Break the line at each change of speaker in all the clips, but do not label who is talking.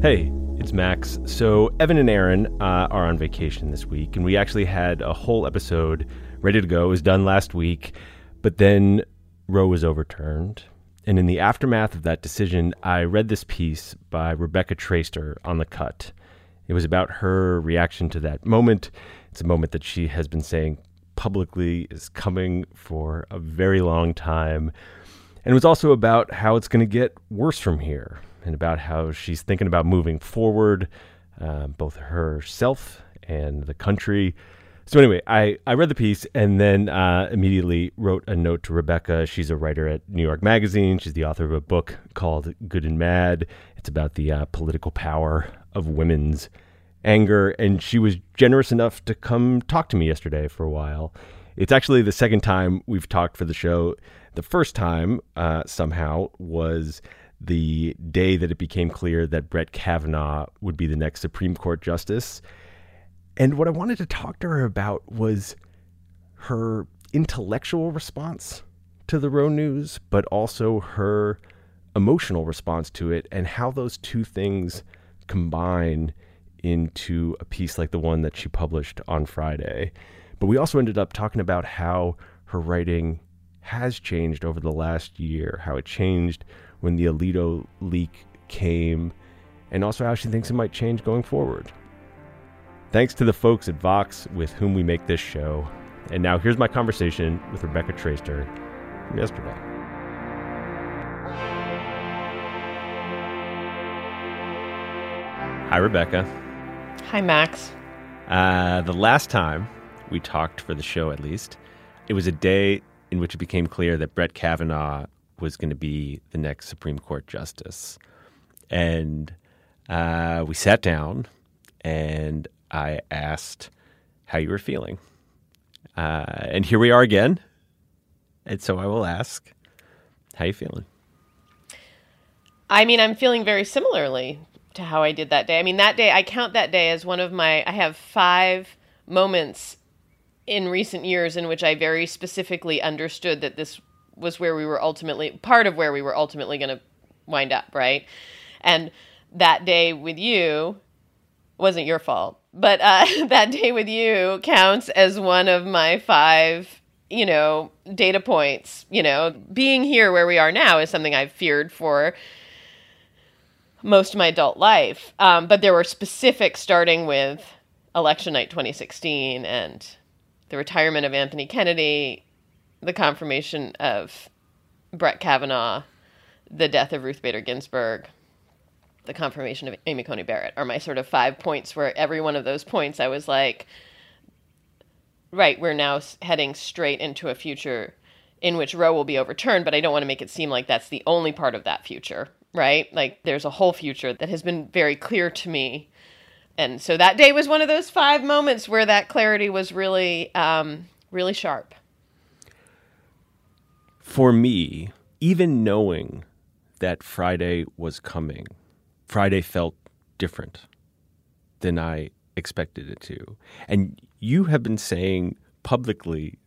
Hey, it's Max. So, Evan and Aaron uh, are on vacation this week, and we actually had a whole episode ready to go. It was done last week, but then Roe was overturned. And in the aftermath of that decision, I read this piece by Rebecca Traister on The Cut. It was about her reaction to that moment. It's a moment that she has been saying publicly is coming for a very long time. And it was also about how it's going to get worse from here and about how she's thinking about moving forward, uh, both herself and the country. So anyway, I, I read the piece and then uh, immediately wrote a note to Rebecca. She's a writer at New York Magazine. She's the author of a book called Good and Mad. It's about the uh, political power of women's anger, and she was generous enough to come talk to me yesterday for a while. It's actually the second time we've talked for the show. The first time, uh, somehow, was the day that it became clear that Brett Kavanaugh would be the next Supreme Court justice. And what I wanted to talk to her about was her intellectual response to the Roe news, but also her emotional response to it and how those two things combine into a piece like the one that she published on Friday. But we also ended up talking about how her writing has changed over the last year, how it changed when the Alito leak came, and also how she thinks it might change going forward. Thanks to the folks at Vox with whom we make this show. And now here's my conversation with Rebecca Traister from yesterday. Hi, Rebecca.
Hi, Max.
Uh, the last time we talked for the show, at least, it was a day in which it became clear that Brett Kavanaugh was going to be the next Supreme Court justice. And uh, we sat down and I asked how you were feeling. Uh, and here we are again. And so I will ask, how you feeling?
I mean, I'm feeling very similarly to how I did that day. I mean, that day, I count that day as one of my, I have five moments in recent years in which I very specifically understood that this was where we were ultimately part of where we were ultimately going to wind up, right? And that day with you wasn't your fault, but uh, that day with you counts as one of my five, you know, data points. You know, being here where we are now is something I've feared for most of my adult life. Um, but there were specific starting with election night 2016 and the retirement of Anthony Kennedy the confirmation of Brett Kavanaugh, the death of Ruth Bader Ginsburg, the confirmation of Amy Coney Barrett are my sort of five points where every one of those points I was like, right, we're now heading straight into a future in which Roe will be overturned, but I don't want to make it seem like that's the only part of that future, right? Like there's a whole future that has been very clear to me. And so that day was one of those five moments where that clarity was really, um, really sharp
for me, even knowing that Friday was coming, Friday felt different than I expected it to. And you have been saying publicly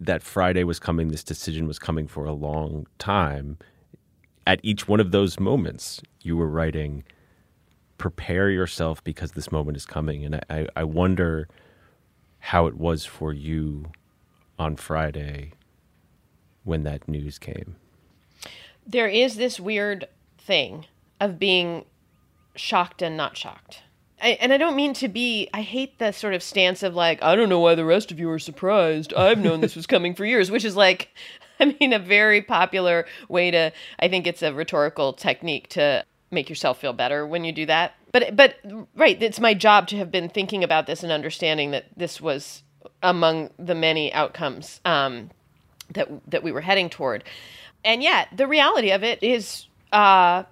that Friday was coming, this decision was coming for a long time. At each one of those moments, you were writing, prepare yourself because this moment is coming. And I, I wonder how it was for you on Friday when that news came?
There is this weird thing of being shocked and not shocked. I, and I don't mean to be, I hate the sort of stance of like, I don't know why the rest of you are surprised. I've known this was coming for years, which is like, I mean, a very popular way to, I think it's a rhetorical technique to make yourself feel better when you do that. But, but, right, it's my job to have been thinking about this and understanding that this was among the many outcomes um, that, that we were heading toward. And yet, the reality of it is, uh,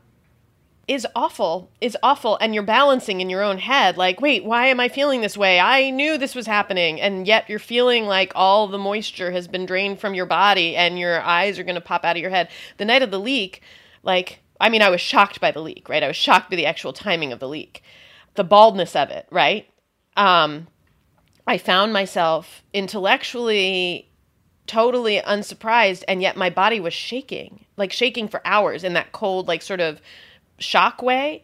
is awful is awful and you're balancing in your own head like wait why am i feeling this way? I knew this was happening and yet you're feeling like all the moisture has been drained from your body and your eyes are going to pop out of your head. The night of the leak like i mean i was shocked by the leak right? I was shocked by the actual timing of the leak. The baldness of it right? Um i found myself intellectually totally unsurprised and yet my body was shaking like shaking for hours in that cold like sort of shock way.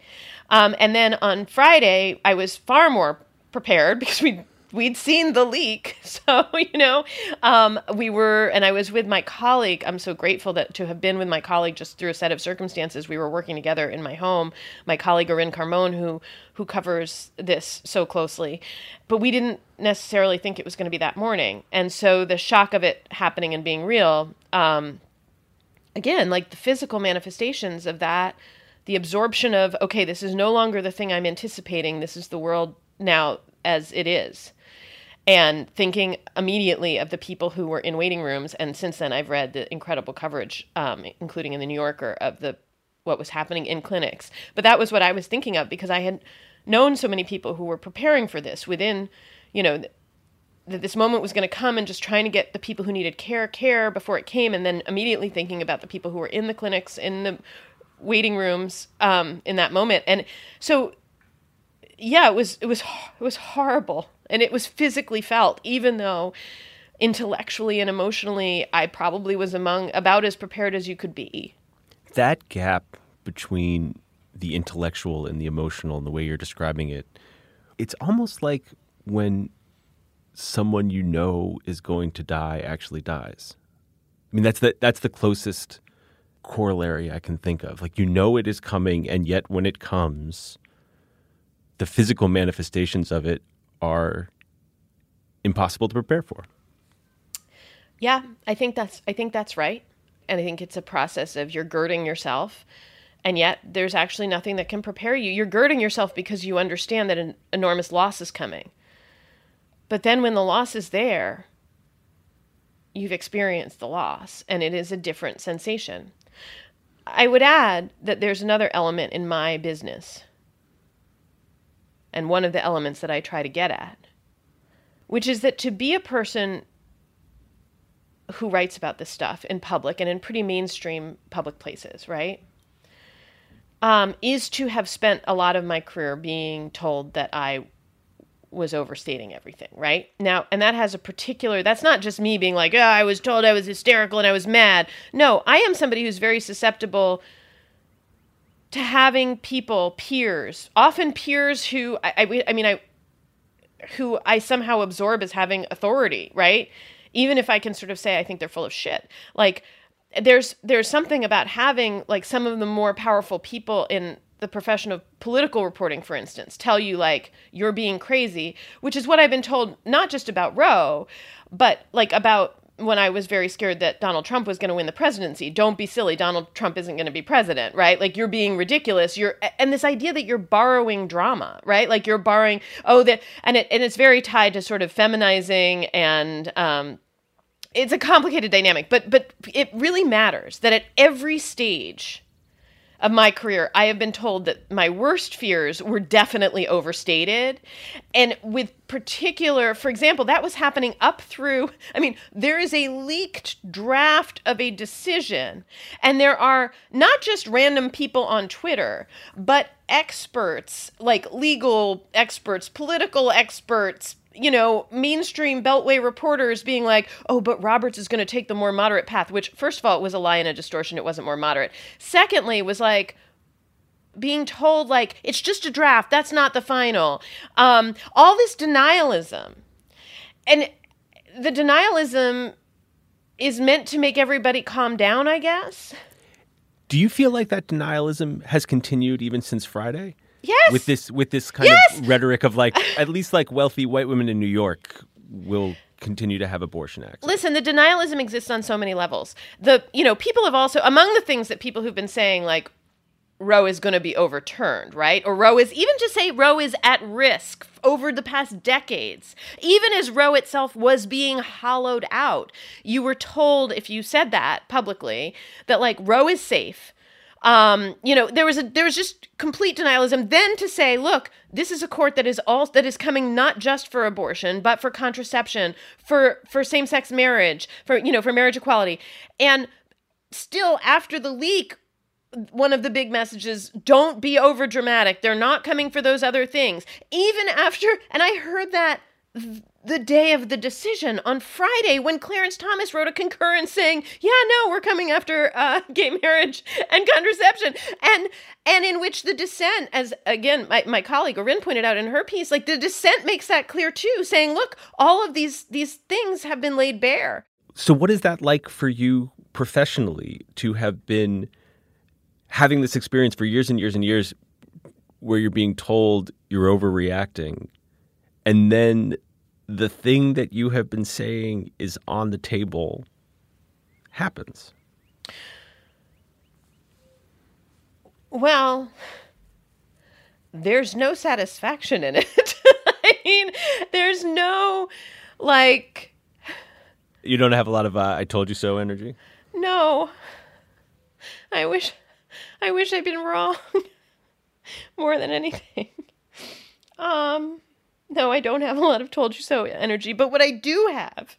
Um, and then on Friday, I was far more prepared because we we'd seen the leak. So, you know, um, we were, and I was with my colleague. I'm so grateful that to have been with my colleague just through a set of circumstances. We were working together in my home. My colleague Irin Carmon, who who covers this so closely, but we didn't necessarily think it was going to be that morning. And so the shock of it happening and being real, um, again, like the physical manifestations of that the absorption of okay this is no longer the thing i'm anticipating this is the world now as it is and thinking immediately of the people who were in waiting rooms. And since then i've read the incredible coverage um, including in the new yorker of the what was happening in clinics. But that was what i was thinking of because i had known so many people who were preparing for this within you know that this moment was going to come and just trying to get the people who needed care care before it came. And then immediately thinking about the people who were in the clinics in the waiting rooms um, in that moment, and so yeah, it was it was it was horrible, and it was physically felt, even though intellectually and emotionally, I probably was among about as prepared as you could be.
That gap between the intellectual and the emotional and the way you're describing it, it's almost like when someone you know is going to die actually dies. I mean, that's the that's the closest corollary I can think of. Like you know it is coming, and yet when it comes, the physical manifestations of it are impossible to prepare for.
Yeah, I think that's I think that's right. And I think it's a process of you're girding yourself and yet there's actually nothing that can prepare you. You're girding yourself because you understand that an enormous loss is coming. But then when the loss is there, you've experienced the loss and it is a different sensation. I would add that there's another element in my business, and one of the elements that I try to get at, which is that to be a person who writes about this stuff in public and in pretty mainstream public places, right? Um, is to have spent a lot of my career being told that I was overstating everything, right? Now, and that has a particular, that's not just me being like, oh, I was told I was hysterical and I was mad. No, I am somebody who's very susceptible to having people, peers, often peers who, I, I, I mean, I, who I somehow absorb as having authority, right? Even if I can sort of say I think they're full of shit. Like, there's there's something about having like some of the more powerful people in the profession of political reporting, for instance, tell you like you're being crazy, which is what I've been told not just about Roe, but like about when I was very scared that Donald Trump was going to win the presidency. Don't be silly. Donald Trump isn't going to be president, right? Like you're being ridiculous. You're and this idea that you're borrowing drama, right? Like you're borrowing oh that and it and it's very tied to sort of feminizing and um it's a complicated dynamic, but but it really matters that at every stage of my career, I have been told that my worst fears were definitely overstated. And with particular, for example, that was happening up through, I mean, there is a leaked draft of a decision, and there are not just random people on Twitter, but experts, like legal experts, political experts, you know, mainstream Beltway reporters being like, oh, but Roberts is going to take the more moderate path, which, first of all, it was a lie and a distortion. It wasn't more moderate. Secondly, was like, being told like it's just a draft. That's not the final. Um, all this denialism. And the denialism is meant to make everybody calm down i guess.
Do you feel like that denialism has continued even since friday
Yes.
With this with this kind
Yes.
of rhetoric of like at least like wealthy white women in New York will continue to have abortion access.
Listen, the denialism exists on so many levels. The you know people have also among the things that people who've been saying like Roe is going to be overturned, right? Or Roe is even just say Roe is at risk over the past decades. Even as Roe itself was being hollowed out, you were told if you said that publicly that like Roe is safe. Um, you know, there was a there was just complete denialism. Then to say, look, this is a court that is all that is coming not just for abortion, but for contraception, for for same sex marriage, for you know, for marriage equality, and still after the leak one of the big messages don't be over dramatic they're not coming for those other things even after and i heard that th- the day of the decision on friday when clarence thomas wrote a concurrence saying yeah no we're coming after uh, gay marriage and contraception. And and in which the dissent as again my, my colleague Irin pointed out in her piece like the dissent makes that clear too saying look all of these these things have been laid bare.
So, what is that like for you professionally to have been having this experience for years and years and years where you're being told you're overreacting, and then the thing that you have been saying is on the table happens?
Well, there's no satisfaction in it. I mean, there's no like
You don't have a lot of uh, "I told you so" energy.
no. I wish I wish I'd been wrong more than anything. Um no, I don't have a lot of told you so energy, but what I do have.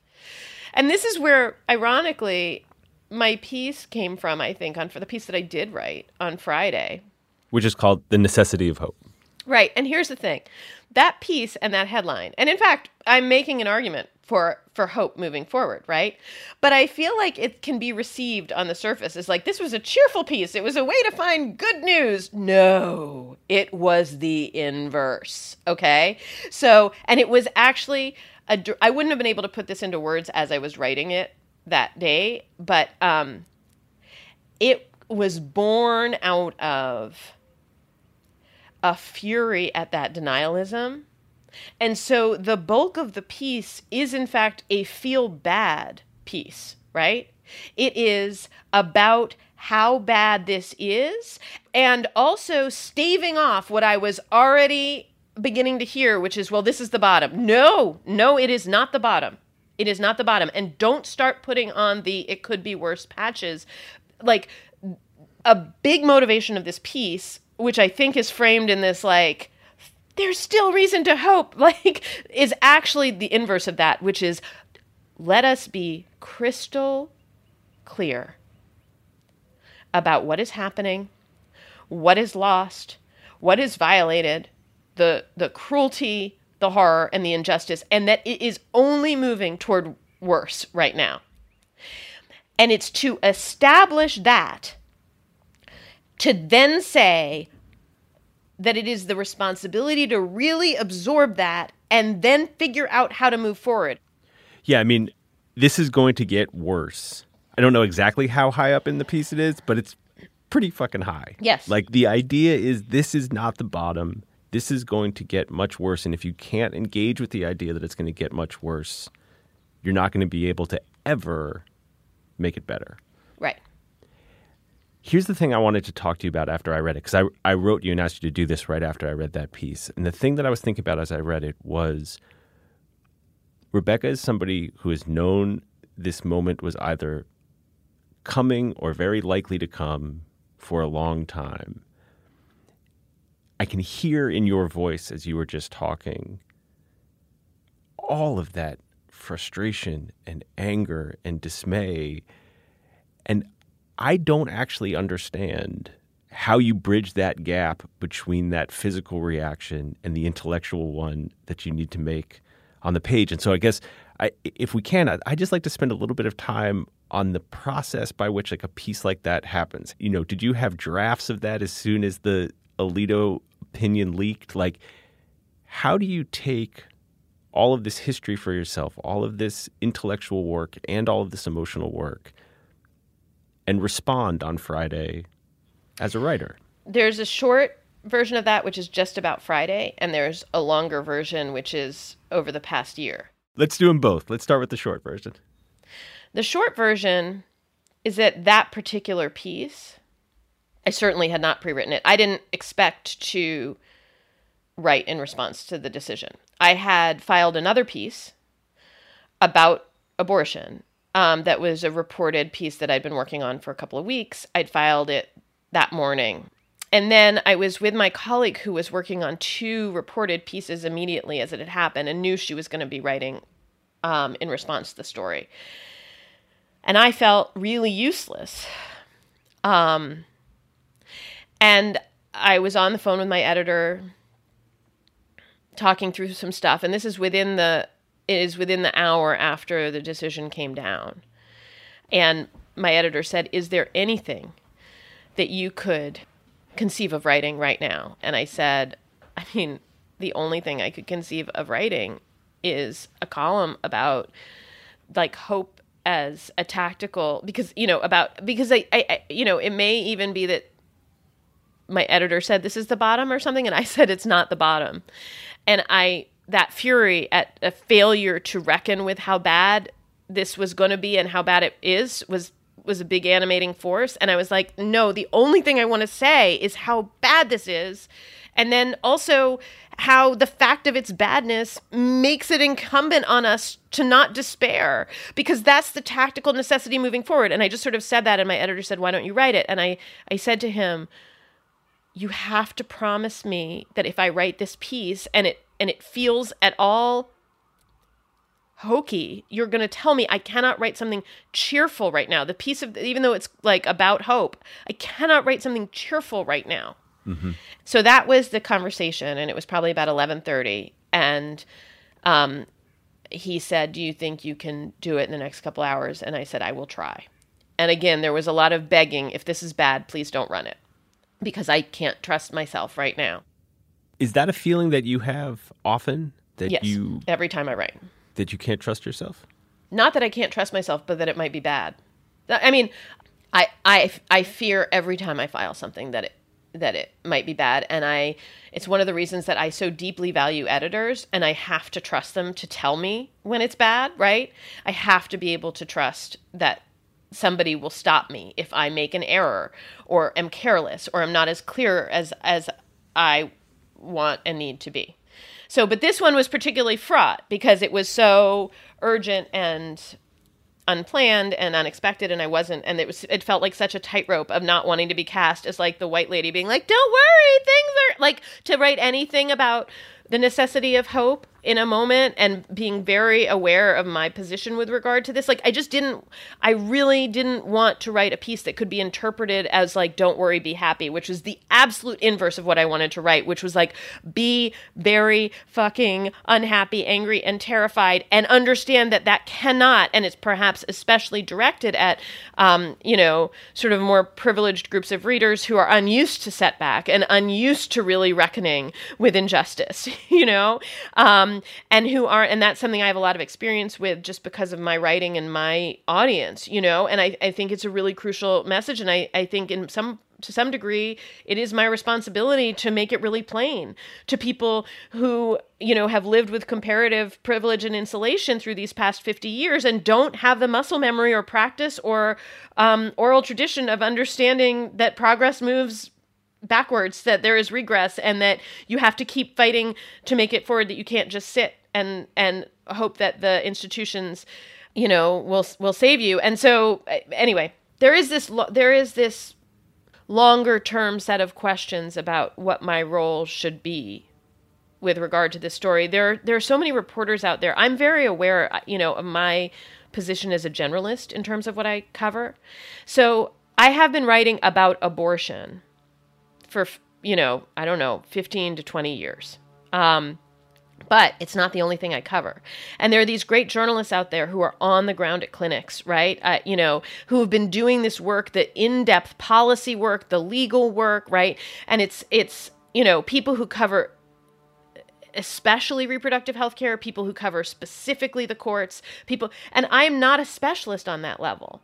And this is where ironically my piece came from, I think, on for the piece that I did write on Friday.
Which is called the necessity of hope.
Right. And here's the thing. That piece and that headline. And in fact, I'm making an argument for for hope moving forward, right? But I feel like it can be received on the surface as like this was a cheerful piece. It was a way to find good news. No, it was the inverse, okay? So, and it was actually a I wouldn't have been able to put this into words as I was writing it that day, but um it was born out of a fury at that denialism. And so the bulk of the piece is, in fact, a feel bad piece, right? It is about how bad this is and also staving off what I was already beginning to hear, which is, well, this is the bottom. No, no, it is not the bottom. It is not the bottom. And don't start putting on the it could be worse patches. Like, a big motivation of this piece, which I think is framed in this like there's still reason to hope, like is actually the inverse of that, which is let us be crystal clear about what is happening, what is lost, what is violated, the the cruelty, the horror and the injustice and that it is only moving toward worse right now. And it's to establish that to then say that it is the responsibility to really absorb that and then figure out how to move forward.
Yeah, I mean, this is going to get worse. I don't know exactly how high up in the piece it is, but it's pretty fucking high.
Yes.
Like the idea is this is not the bottom. This is going to get much worse. And if you can't engage with the idea that it's going to get much worse, you're not going to be able to ever make it better.
Right.
Here's the thing I wanted to talk to you about after I read it, because I, I wrote you and asked you to do this right after I read that piece. And the thing that I was thinking about as I read it was Rebecca is somebody who has known this moment was either coming or very likely to come for a long time. I can hear in your voice as you were just talking all of that frustration and anger and dismay. And I don't actually understand how you bridge that gap between that physical reaction and the intellectual one that you need to make on the page. And so I guess I, if we can, I, I just like to spend a little bit of time on the process by which like a piece like that happens. You know, did you have drafts of that as soon as the Alito opinion leaked? Like, how do you take all of this history for yourself, all of this intellectual work, and all of this emotional work, and respond on Friday as a writer?
There's a short version of that, which is just about Friday, and there's a longer version, which is over the past year.
Let's do them both. Let's start with the short version.
The short version is that that particular piece, I certainly had not pre written it. I didn't expect to write in response to the decision. I had filed another piece about abortion um, that was a reported piece that I'd been working on for a couple of weeks. I'd filed it that morning. And then I was with my colleague who was working on two reported pieces immediately as it had happened and knew she was going to be writing um, in response to the story. And I felt really useless. Um, and I was on the phone with my editor talking through some stuff and this is within the is within the hour after the decision came down. And my editor said, "Is there anything that you could conceive of writing right now?" And I said, "I mean, the only thing I could conceive of writing is a column about like hope as a tactical because you know about because I, I, I you know it may even be that my editor said this is the bottom or something and I said it's not the bottom and I that fury at a failure to reckon with how bad this was going to be and how bad it is was was a big animating force. And I was like no the only thing I want to say is how bad this is. And then also how the fact of its badness makes it incumbent on us to not despair because that's the tactical necessity moving forward. And I just sort of said that and my editor said why don't you write it? And I I said to him you have to promise me that if I write this piece and it and it feels at all hokey, you're going to tell me I cannot write something cheerful right now. The piece of even though it's like about hope, I cannot write something cheerful right now. Mm-hmm. So that was the conversation, and it was probably about eleven thirty. And um, he said, "Do you think you can do it in the next couple hours?" And I said, "I will try." And again, there was a lot of begging. If this is bad, please don't run it, because I can't trust myself right now.
Is that a feeling that you have often? That
yes,
you
every time I write.
That you can't trust yourself?
Not that I can't trust myself, but that it might be bad. I mean, I I I fear every time I file something that it that it might be bad and I it's one of the reasons that I so deeply value editors and I have to trust them to tell me when it's bad, right? I have to be able to trust that somebody will stop me if I make an error or am careless or I'm not as clear as as I want and need to be. So, but this one was particularly fraught because it was so urgent and unplanned and unexpected and I wasn't and it was it felt like such a tightrope of not wanting to be cast as like the white lady being like don't worry things are like to write anything about the necessity of hope in a moment and being very aware of my position with regard to this. Like i just didn't i really didn't want to write a piece that could be interpreted as like don't worry be happy which was the absolute inverse of what i wanted to write which was like be very fucking unhappy angry and terrified and understand that that cannot and it's perhaps especially directed at um, you know sort of more privileged groups of readers who are unused to setback and unused to really reckoning with injustice you know? Um, and who are and that's something I have a lot of experience with just because of my writing and my audience, you know, and I, I think it's a really crucial message. And I, I think in some to some degree it is my responsibility to make it really plain to people who you know have lived with comparative privilege and insulation through these past 50 years and don't have the muscle memory or practice or um, oral tradition of understanding that progress moves backwards that there is regress and that you have to keep fighting to make it forward that you can't just sit and and hope that the institutions you know will will save you. And so anyway there is this there is this longer term set of questions about what my role should be with regard to this story. There there are so many reporters out there. I'm very aware uh, you know of my position as a generalist in terms of what i cover. So i have been writing about abortion for, you know, I don't know, 15 to 20 years. Um, but it's not the only thing I cover. And there are these great journalists out there who are on the ground at clinics, right? Uh, you know, who have been doing this work, the in-depth policy work, the legal work, right? And it's it's you know people who cover especially reproductive health care, people who cover specifically the courts, people, and I'm not a specialist on that level.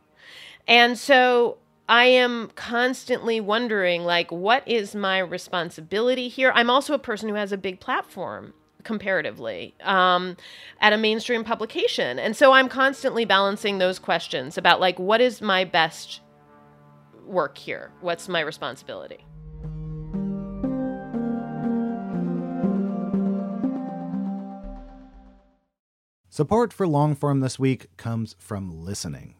And so I am constantly wondering, like, what is my responsibility here? I'm also a person who has a big platform comparatively um, at a mainstream publication. And so I'm constantly balancing those questions about, like, what is my best work here? What's my responsibility?
Support for Longform this week comes from listening.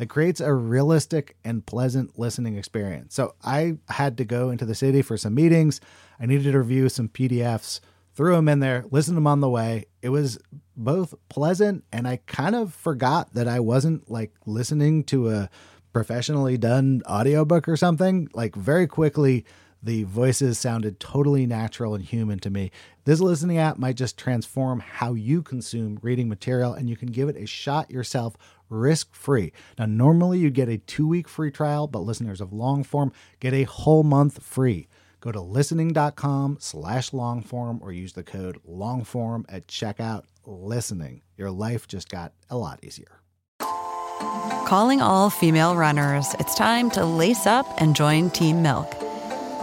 that creates a realistic and pleasant listening experience. So I had to go into the city for some meetings. I needed to review some PDFs, threw them in there, listened to them on the way. It was both pleasant and I kind of forgot that I wasn't like listening to a professionally done audiobook or something. Like very quickly, the voices sounded totally natural and human to me. This listening app might just transform how you consume reading material, and you can give it a shot yourself risk free. Now, normally you get a two week free trial, but listeners of Longform get a whole month free. Go to listening.com slash longform or use the code longform at checkout. Listening. Your life just got a lot easier.
Calling all female runners, it's time to lace up and join Team Milk.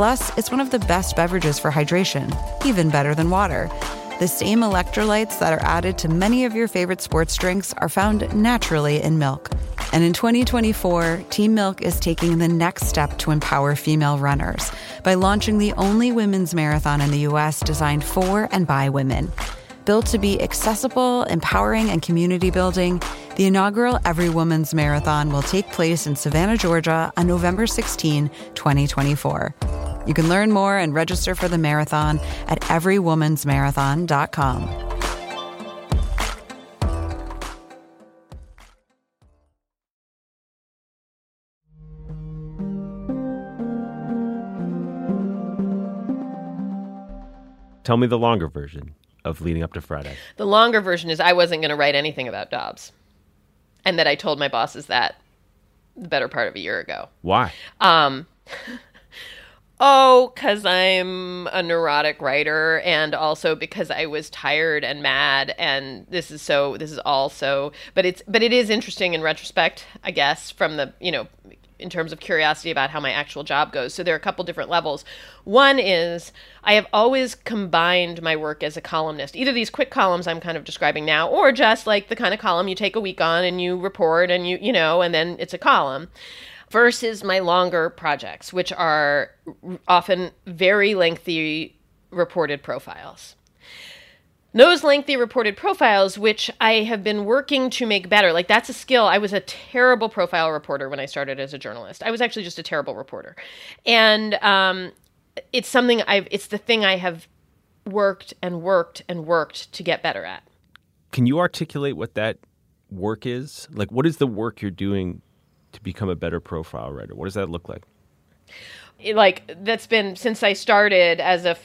Plus, it's one of the best beverages for hydration, even better than water. The same electrolytes that are added to many of your favorite sports drinks are found naturally in milk. And in 2024, Team Milk is taking the next step to empower female runners by launching the only women's marathon in the U.S. designed for and by women. Built to be accessible, empowering, and community building, the inaugural Every Woman's Marathon will take place in Savannah, Georgia on November 16, 2024. You can learn more and register for the marathon at everywomansmarathon.com.
Tell me the longer version of leading up to Friday.
The longer version is I wasn't going to write anything about Dobbs, and that I told my bosses that the better part of a year ago.
Why?
Um, Oh, because I'm a neurotic writer, and also because I was tired and mad, and this is so. This is all so. but it's but it is interesting in retrospect, I guess, from the you know, in terms of curiosity about how my actual job goes. So there are a couple different levels. One is I have always combined my work as a columnist, either these quick columns I'm kind of describing now, or just like the kind of column you take a week on and you report and you you know, and then it's a column versus my longer projects, which are often very lengthy reported profiles. Those lengthy reported profiles, which I have been working to make better, like that's a skill. I was a terrible profile reporter when I started as a journalist. I was actually just a terrible reporter. And um, it's something I've, it's the thing I have worked and worked and worked to get better at.
Can you articulate what that work is? Like, what is the work you're doing to become a better profile writer? What does that look like?
Like that's been since I started as a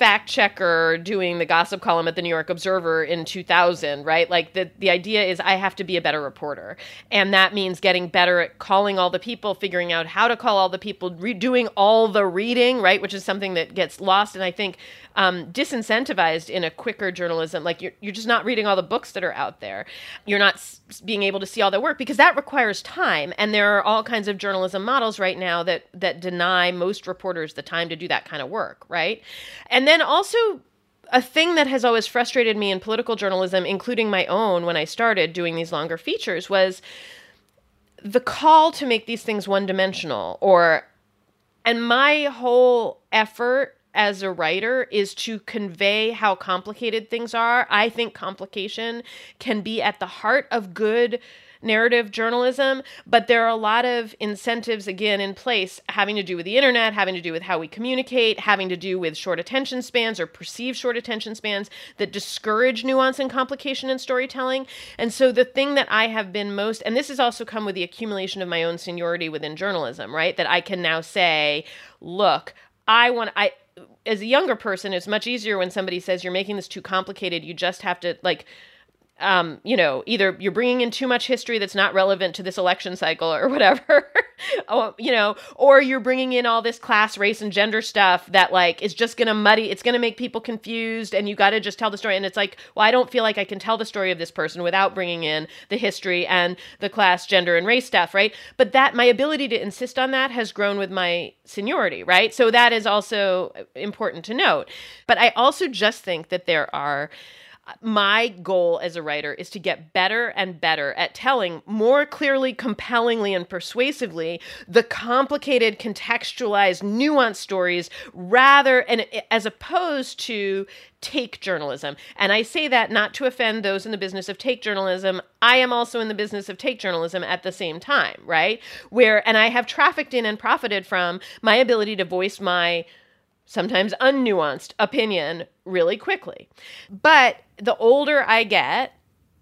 fact checker doing the gossip column at the New York Observer in 2000, right? Like the the idea is I have to be a better reporter. And that means getting better at calling all the people, figuring out how to call all the people, re- doing all the reading, right, which is something that gets lost and I think um, disincentivized in a quicker journalism. Like you're, you're just not reading all the books that are out there. You're not s- being able to see all the work because that requires time. And there are all kinds of journalism models right now that that deny most reporters the time to do that kind of work, right? And then also a thing that has always frustrated me in political journalism, including my own when I started doing these longer features, was the call to make these things one dimensional or and my whole effort as a writer is to convey how complicated things are. I think complication can be at the heart of good narrative journalism, but there are a lot of incentives again in place having to do with the internet, having to do with how we communicate, having to do with short attention spans or perceived short attention spans that discourage nuance and complication in storytelling. And so the thing that I have been most and this has also come with the accumulation of my own seniority within journalism, right? That I can now say, look, I want I as a younger person, it's much easier when somebody says you're making this too complicated. You just have to like um, you know, either you're bringing in too much history that's not relevant to this election cycle or whatever, oh, you know, or you're bringing in all this class, race, and gender stuff that like is just to muddy, it's to make people confused, and you got to just tell the story. And it's like, well, I don't feel like I can tell the story of this person without bringing in the history and the class, gender, and race stuff, right? But that my ability to insist on that has grown with my seniority, right? So that is also important to note. But I also just think that there are my goal as a writer is to get better and better at telling more clearly, compellingly, and persuasively the complicated, contextualized, nuanced stories rather and as opposed to take journalism. And I say that not to offend those in the business of take journalism. I am also in the business of take journalism at the same time, right? Where and I have trafficked in and profited from my ability to voice my sometimes unnuanced opinion really quickly. But the older I get,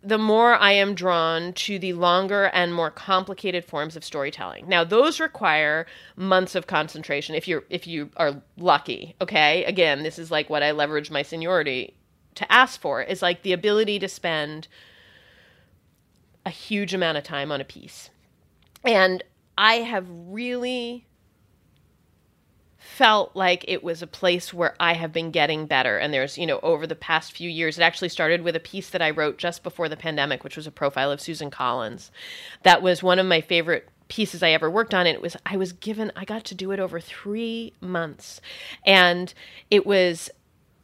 the more I am drawn to the longer and more complicated forms of storytelling. Now, those require months of concentration if you're if you are lucky. Okay, again, this is like what I leverage my seniority to ask for is like the ability to spend a huge amount of time on a piece. And I have really felt like it was a place where I have been getting better. And there's, you know, over the past few years, it actually started with a piece that I wrote just before the pandemic, which was a profile of Susan Collins. That was one of my favorite pieces I ever worked on. And it was, I was given, I got to do it over three months. And it was,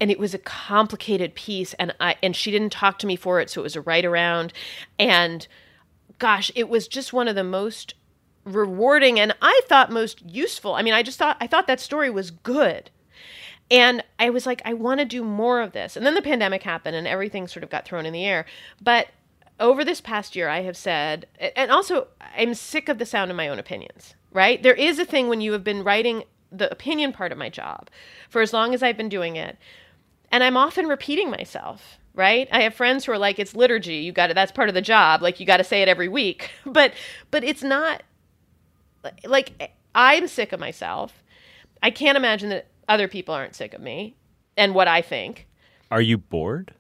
and it was a complicated piece. And I, and she didn't talk to me for it. So it was a write around. And gosh, it was just one of the most rewarding and I thought most useful. I mean, I just thought I thought that story was good. And I was like, I want to do more of this. And then the pandemic happened and everything sort of got thrown in the air. But over this past year, I have said, and also I'm sick of the sound of my own opinions, right? There is a thing when you have been writing the opinion part of my job for as long as I've been doing it. And I'm often repeating myself right i have friends who are like it's liturgy you got to that's part of the job like you got to say it every week but but it's not like I'm sick of myself. I can't imagine that other people aren't sick of me and what I think.
Are you bored?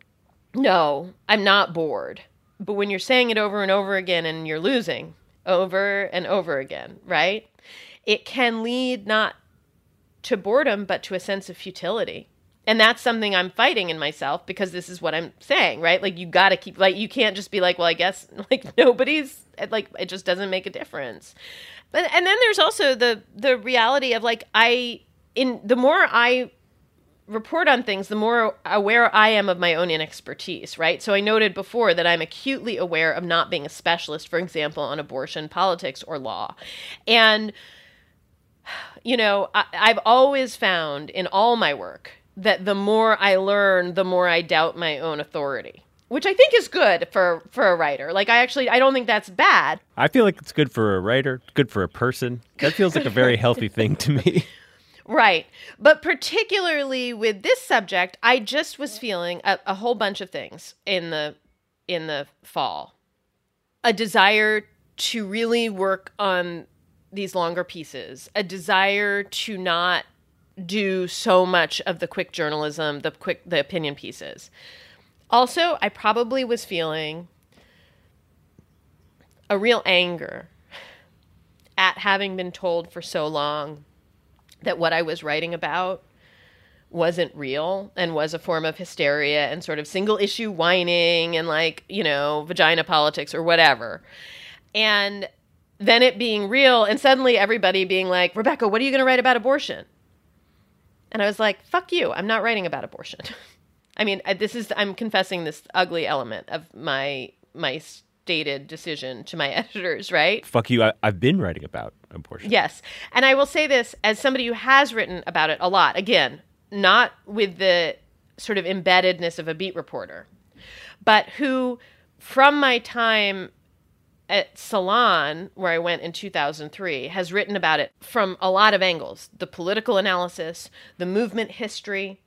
No, I'm not bored. But when you're saying it over and over again and you're losing over and over again, right? It can lead not to boredom, but to a sense of futility. And that's something I'm fighting in myself because this is what I'm saying, right? Like, you got to keep, like, you can't just be like, well, I guess, like, nobody's, like, it just doesn't make a difference. But and then there's also the the reality of like I in the more I report on things, the more aware I am of my own inexpertise, right? So I noted before that I'm acutely aware of not being a specialist, for example, on abortion, politics, or law. And, you know, I, I've always found in all my work that the more I learn, the more I doubt my own authority which I think is good for for a writer. Like I actually I don't think that's bad.
I feel like it's good for a writer, good for a person. That feels like a very healthy thing to me.
Right. But particularly with this subject, I just was feeling a, a whole bunch of things in the in the fall. A desire to really work on these longer pieces, a desire to not do so much of the quick journalism, the quick the opinion pieces. Also, I probably was feeling a real anger at having been told for so long that what I was writing about wasn't real and was a form of hysteria and sort of single issue whining and like, you know, vagina politics or whatever. And then it being real and suddenly everybody being like, Rebecca, what are you going to write about abortion? And I was like, fuck you. I'm not writing about abortion. I mean, this is I'm confessing this ugly element of my my stated decision to my editors, right?
Fuck you. I, have been writing about abortion.
Yes. And I will say this as somebody who has written about it a lot. Again, not with the sort of embeddedness of a beat reporter, but who, from my time at Salon, where I went in 2003, has written about it from a lot of angles the political analysis, the movement history,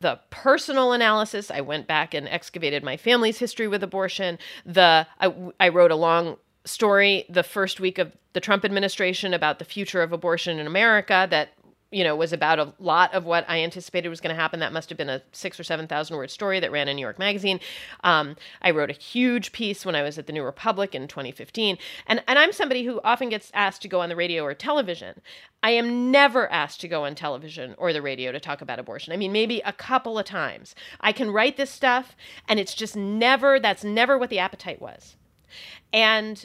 the personal analysis. I went back and excavated my family's history with abortion. The I, I wrote a long story the first week of the Trump administration about the future of abortion in America that you know was about a lot of what I anticipated was going to happen. That must have been a six or seven thousand word story that ran in New York Magazine. Um, I wrote a huge piece when I was at the New Republic in 2015, and and I'm somebody who often gets asked to go on the radio or television. I am never asked to go on television or the radio to talk about abortion. I mean, maybe a couple of times. I can write this stuff, and it's just never. That's never what the appetite was, and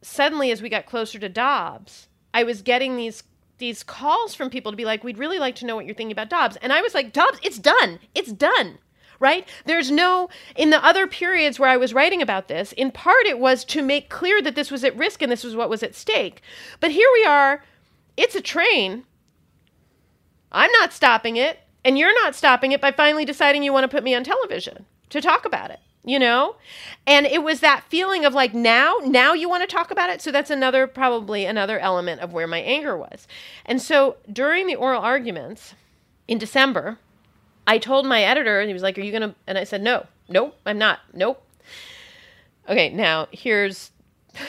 suddenly as we got closer to Dobbs, I was getting these these calls from people to be like, "We'd really like to know what you're thinking about Dobbs." And I was like, "Dobbs, it's done. It's done." Right? There's no in the other periods where I was writing about this, in part it was to make clear that this was at risk and this was what was at stake. But here we are, it's a train. I'm not stopping it, and you're not stopping it by finally deciding you want to put me on television to talk about it you know? And it was that feeling of like now now you want to talk about it? So that's another probably another element of where my anger was. And so during the oral arguments in december i told my editor and he was like are you gonna and i said no nope i'm not nope. Okay now here's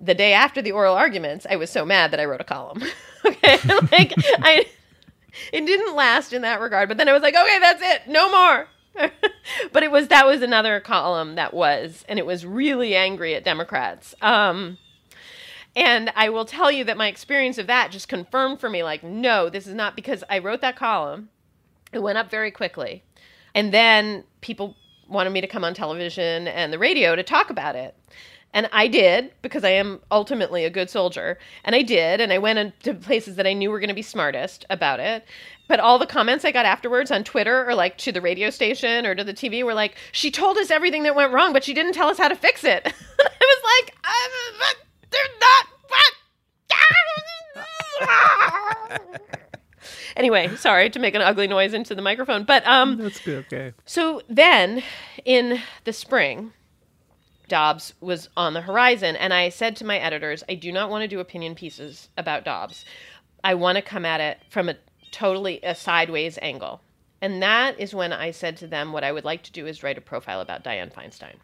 the day after the oral arguments i was so mad that i wrote a column. Okay like i it didn't last in that regard but then i was like okay that's it no more but it was that was another column that was, and it was really angry at Democrats. Um, and I will tell you that my experience of that just confirmed for me, like, no, this is not because I wrote that column. It went up very quickly, and then people wanted me to come on television and the radio to talk about it. And I did because I am ultimately a good soldier. And I did. And I went to places that I knew were going to be smartest about it. But all the comments I got afterwards on Twitter or like to the radio station or to the TV were like, she told us everything that went wrong, but she didn't tell us how to fix it. I was like, they're not. anyway, sorry to make an ugly noise into the microphone. But um,
That's okay.
so then in the spring, Dobbs was on the horizon, and I said to my editors, I do not want to do opinion pieces about Dobbs. I want to come at it from a totally a sideways angle. And that is when I said to them, what I would like to do is write a profile about Dianne Feinstein.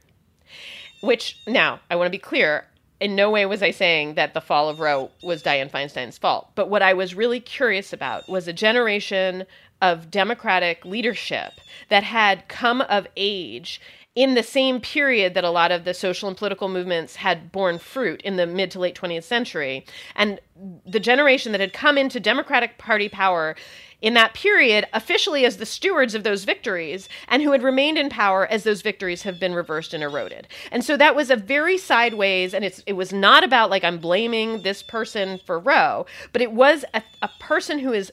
Which, now, I want to be clear, in no way was I saying that the fall of Roe was Dianne Feinstein's fault. But what I was really curious about was a generation of Democratic leadership that had come of age in the same period that a lot of the social and political movements had borne fruit in the mid to late 20th century. And the generation that had come into Democratic Party power in that period officially as the stewards of those victories and who had remained in power as those victories have been reversed and eroded. And so that was a very sideways and it's it was not about like I'm blaming this person for Roe, but it was a, a person who has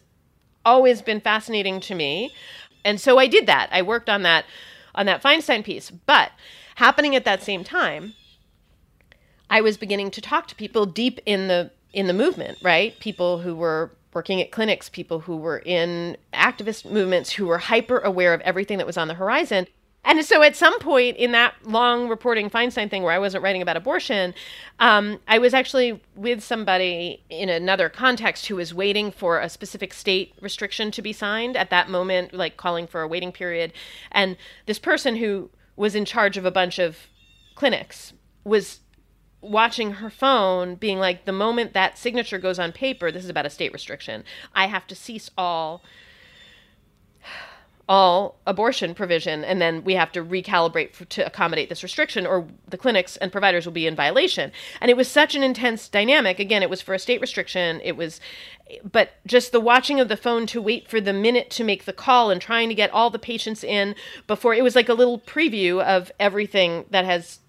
always been fascinating to me. And so I did that. I worked on that on that Feinstein piece. But happening at that same time, I was beginning to talk to people deep in the in the movement, right? People who were working at clinics, people who were in activist movements, who were hyper aware of everything that was on the horizon. And so at some point in that long reporting Feinstein thing where I wasn't writing about abortion, um, I was actually with somebody in another context who was waiting for a specific state restriction to be signed at that moment, like calling for a waiting period. And this person who was in charge of a bunch of clinics was watching her phone being like the moment that signature goes on paper this is about a state restriction i have to cease all all abortion provision and then we have to recalibrate for, to accommodate this restriction or the clinics and providers will be in violation. And it was such an intense dynamic. Again it was for a state restriction. It was but just the watching of the phone to wait for the minute to make the call and trying to get all the patients in before it was like a little preview of everything that has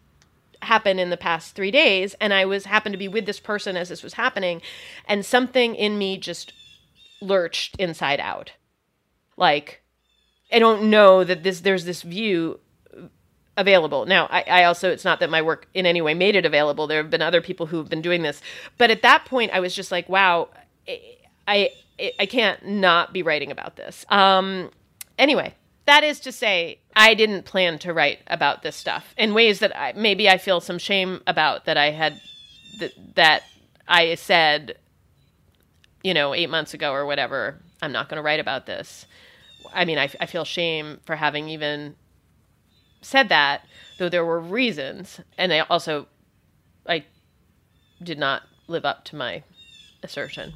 happened in the past 3 days. And I was happened to be with this person as this was happening and something in me just lurched inside out. Like I don't know that this there's this view available. Now, I, I, also it's not that my work in any way made it available. There have been other people who have been doing this, but at that point, I was just like, wow, I I can't not be writing about this. Um, anyway, that is to say, I didn't plan to write about this stuff in ways that I, maybe I feel some shame about that I had th- that I said, you know, eight months ago or whatever. I'm not going to write about this. I mean, I, I feel shame for having even said that, though there were reasons, and I also I did not live up to my assertion.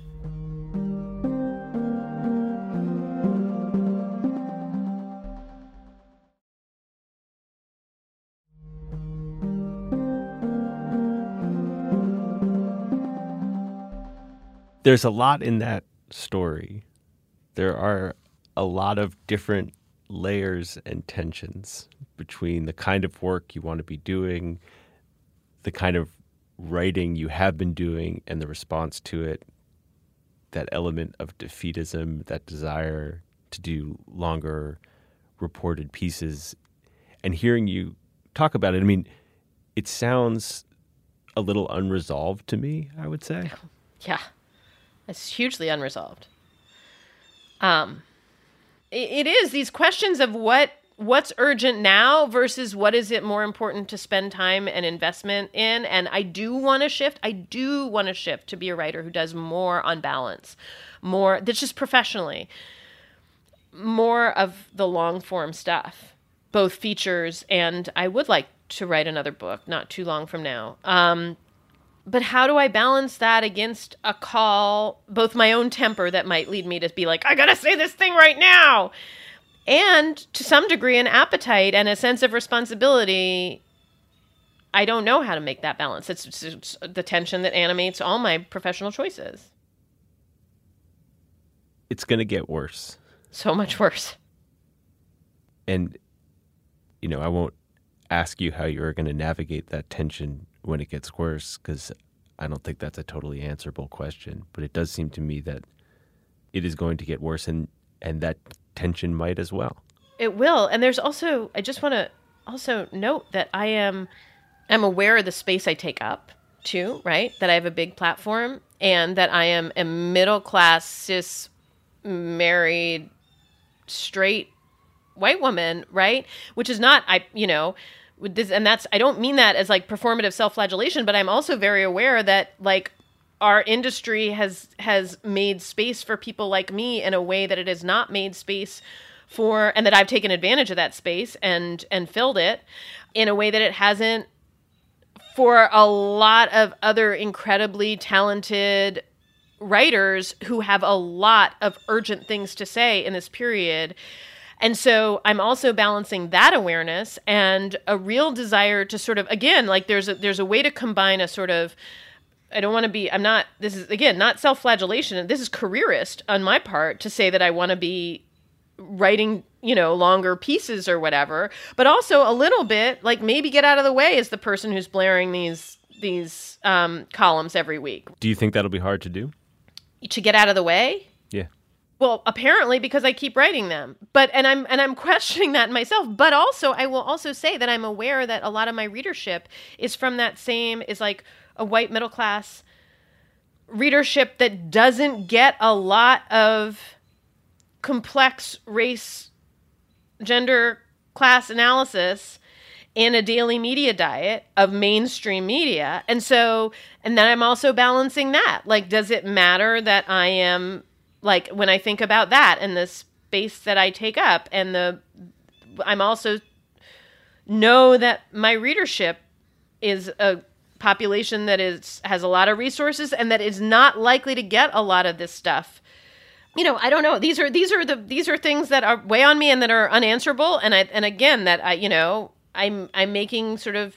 There's a lot in that story. There are a lot of different layers and tensions between the kind of work you want to be doing, the kind of writing you have been doing, and the response to it. That element of defeatism, that desire to do longer reported pieces, and hearing you talk about it, I mean, it sounds a little unresolved to me, I would say.
Yeah, it's hugely unresolved. Um, it, is these questions of what what's urgent now versus what is it more important to spend time and investment in. And i do want to shift i do want to shift to be a writer who does more on balance more that's just professionally more of the long form stuff both features. And i would like to write another book not too long from now. Um, but how do I balance that against a call, both my own temper that might lead me to be like, I gotta say this thing right now, and to some degree, an appetite and a sense of responsibility. I don't know how to make that balance. It's, it's, it's the tension that animates all my professional choices.
It's going to get worse.
So much worse.
And, you know, I won't ask you how you're going to navigate that tension when it gets worse because I don't think that's a totally answerable question. But it does seem to me that it is going to get worse, and and that tension might as well.
It will, and there's also I just want to also note that I am I'm aware of the space I take up too, right? That I have a big platform and that I am a middle class cis married straight white woman, right? Which is not I you know this and that's I don't mean that as like performative self-flagellation, but I'm also very aware that like our industry has has made space for people like me in a way that it has not made space for and that I've taken advantage of that space and and filled it in a way that it hasn't for a lot of other incredibly talented writers who have a lot of urgent things to say in this period and so I'm also balancing that awareness and a real desire to sort of again like there's a there's a way to combine a sort of I don't want to be I'm not this is again not self-flagellation this is careerist on my part to say that I want to be writing you know longer pieces or whatever but also a little bit like maybe get out of the way as the person who's blaring these these um, columns every week
Do you think that'll be hard to do?
to get out of the way. Well apparently because i keep writing them but and i'm and i'm questioning that myself but also i will also say that i'm aware that a lot of my readership is from that same is like a white middle class readership that doesn't get a lot of complex race gender class analysis in a daily media diet of mainstream media. And so, and then I'm also balancing that. Like, does it matter that I am, like, when I think about that and the space that I take up, and the, I'm also know that my readership is a population that is has a lot of resources and that is not likely to get a lot of this stuff. You know i don't know. These are these are the these are things that are weigh on me and that are unanswerable. And i and again that i you know i'm i'm making sort of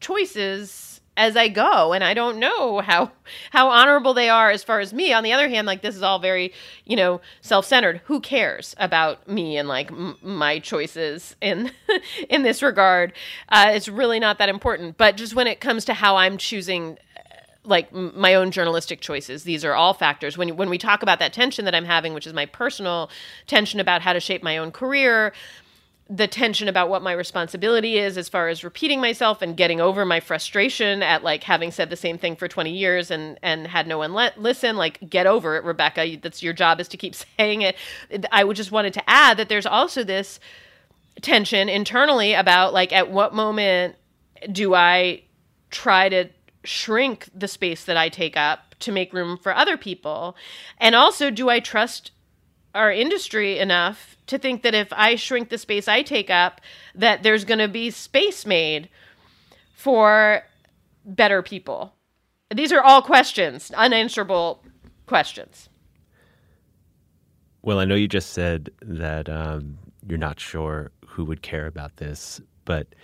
choices as i go and i don't know how how honorable they are as far as me on the other hand like this is all very you know self-centered who cares about me and like m- my choices in in this regard uh, it's really not that important but just when it comes to how i'm choosing like my own journalistic choices. These are all factors. When when we talk about that tension that I'm having, which is my personal tension about how to shape my own career, the tension about what my responsibility is as far as repeating myself and getting over my frustration at like having said the same thing for 20 years and and had no one let listen like get over it rebecca. That's your job is to keep saying it. I would just wanted to add that there's also this tension internally about like at what moment do i try to shrink the space that i take up to make room for other people? And also do i trust our industry enough to think that if I shrink the space I take up, that there's going to be space made for better people. These are all questions, unanswerable questions.
Well, I know you just said that um, you're not sure who would care about this, but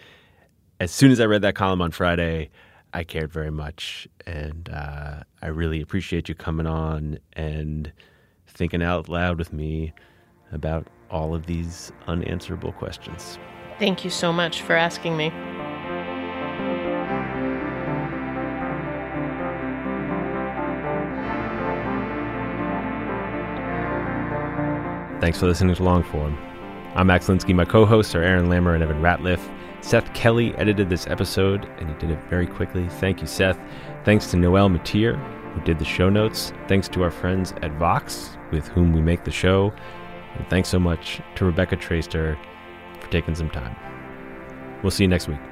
as soon as I read that column on Friday, I cared very much, and uh, I really appreciate you coming on and thinking out loud with me about all of these unanswerable questions.
Thank you so much for asking me.
Thanks for listening to Longform. I'm Max Linsky. My co hosts are Aaron Lammer and Evan Ratliff. Seth Kelly edited this episode, and he did it very quickly. Thank you, Seth. Thanks to Noel Matier, who did the show notes. Thanks to our friends at Vox, with whom we make the show. And thanks so much to Rebecca Traister for taking some time. We'll see you next week.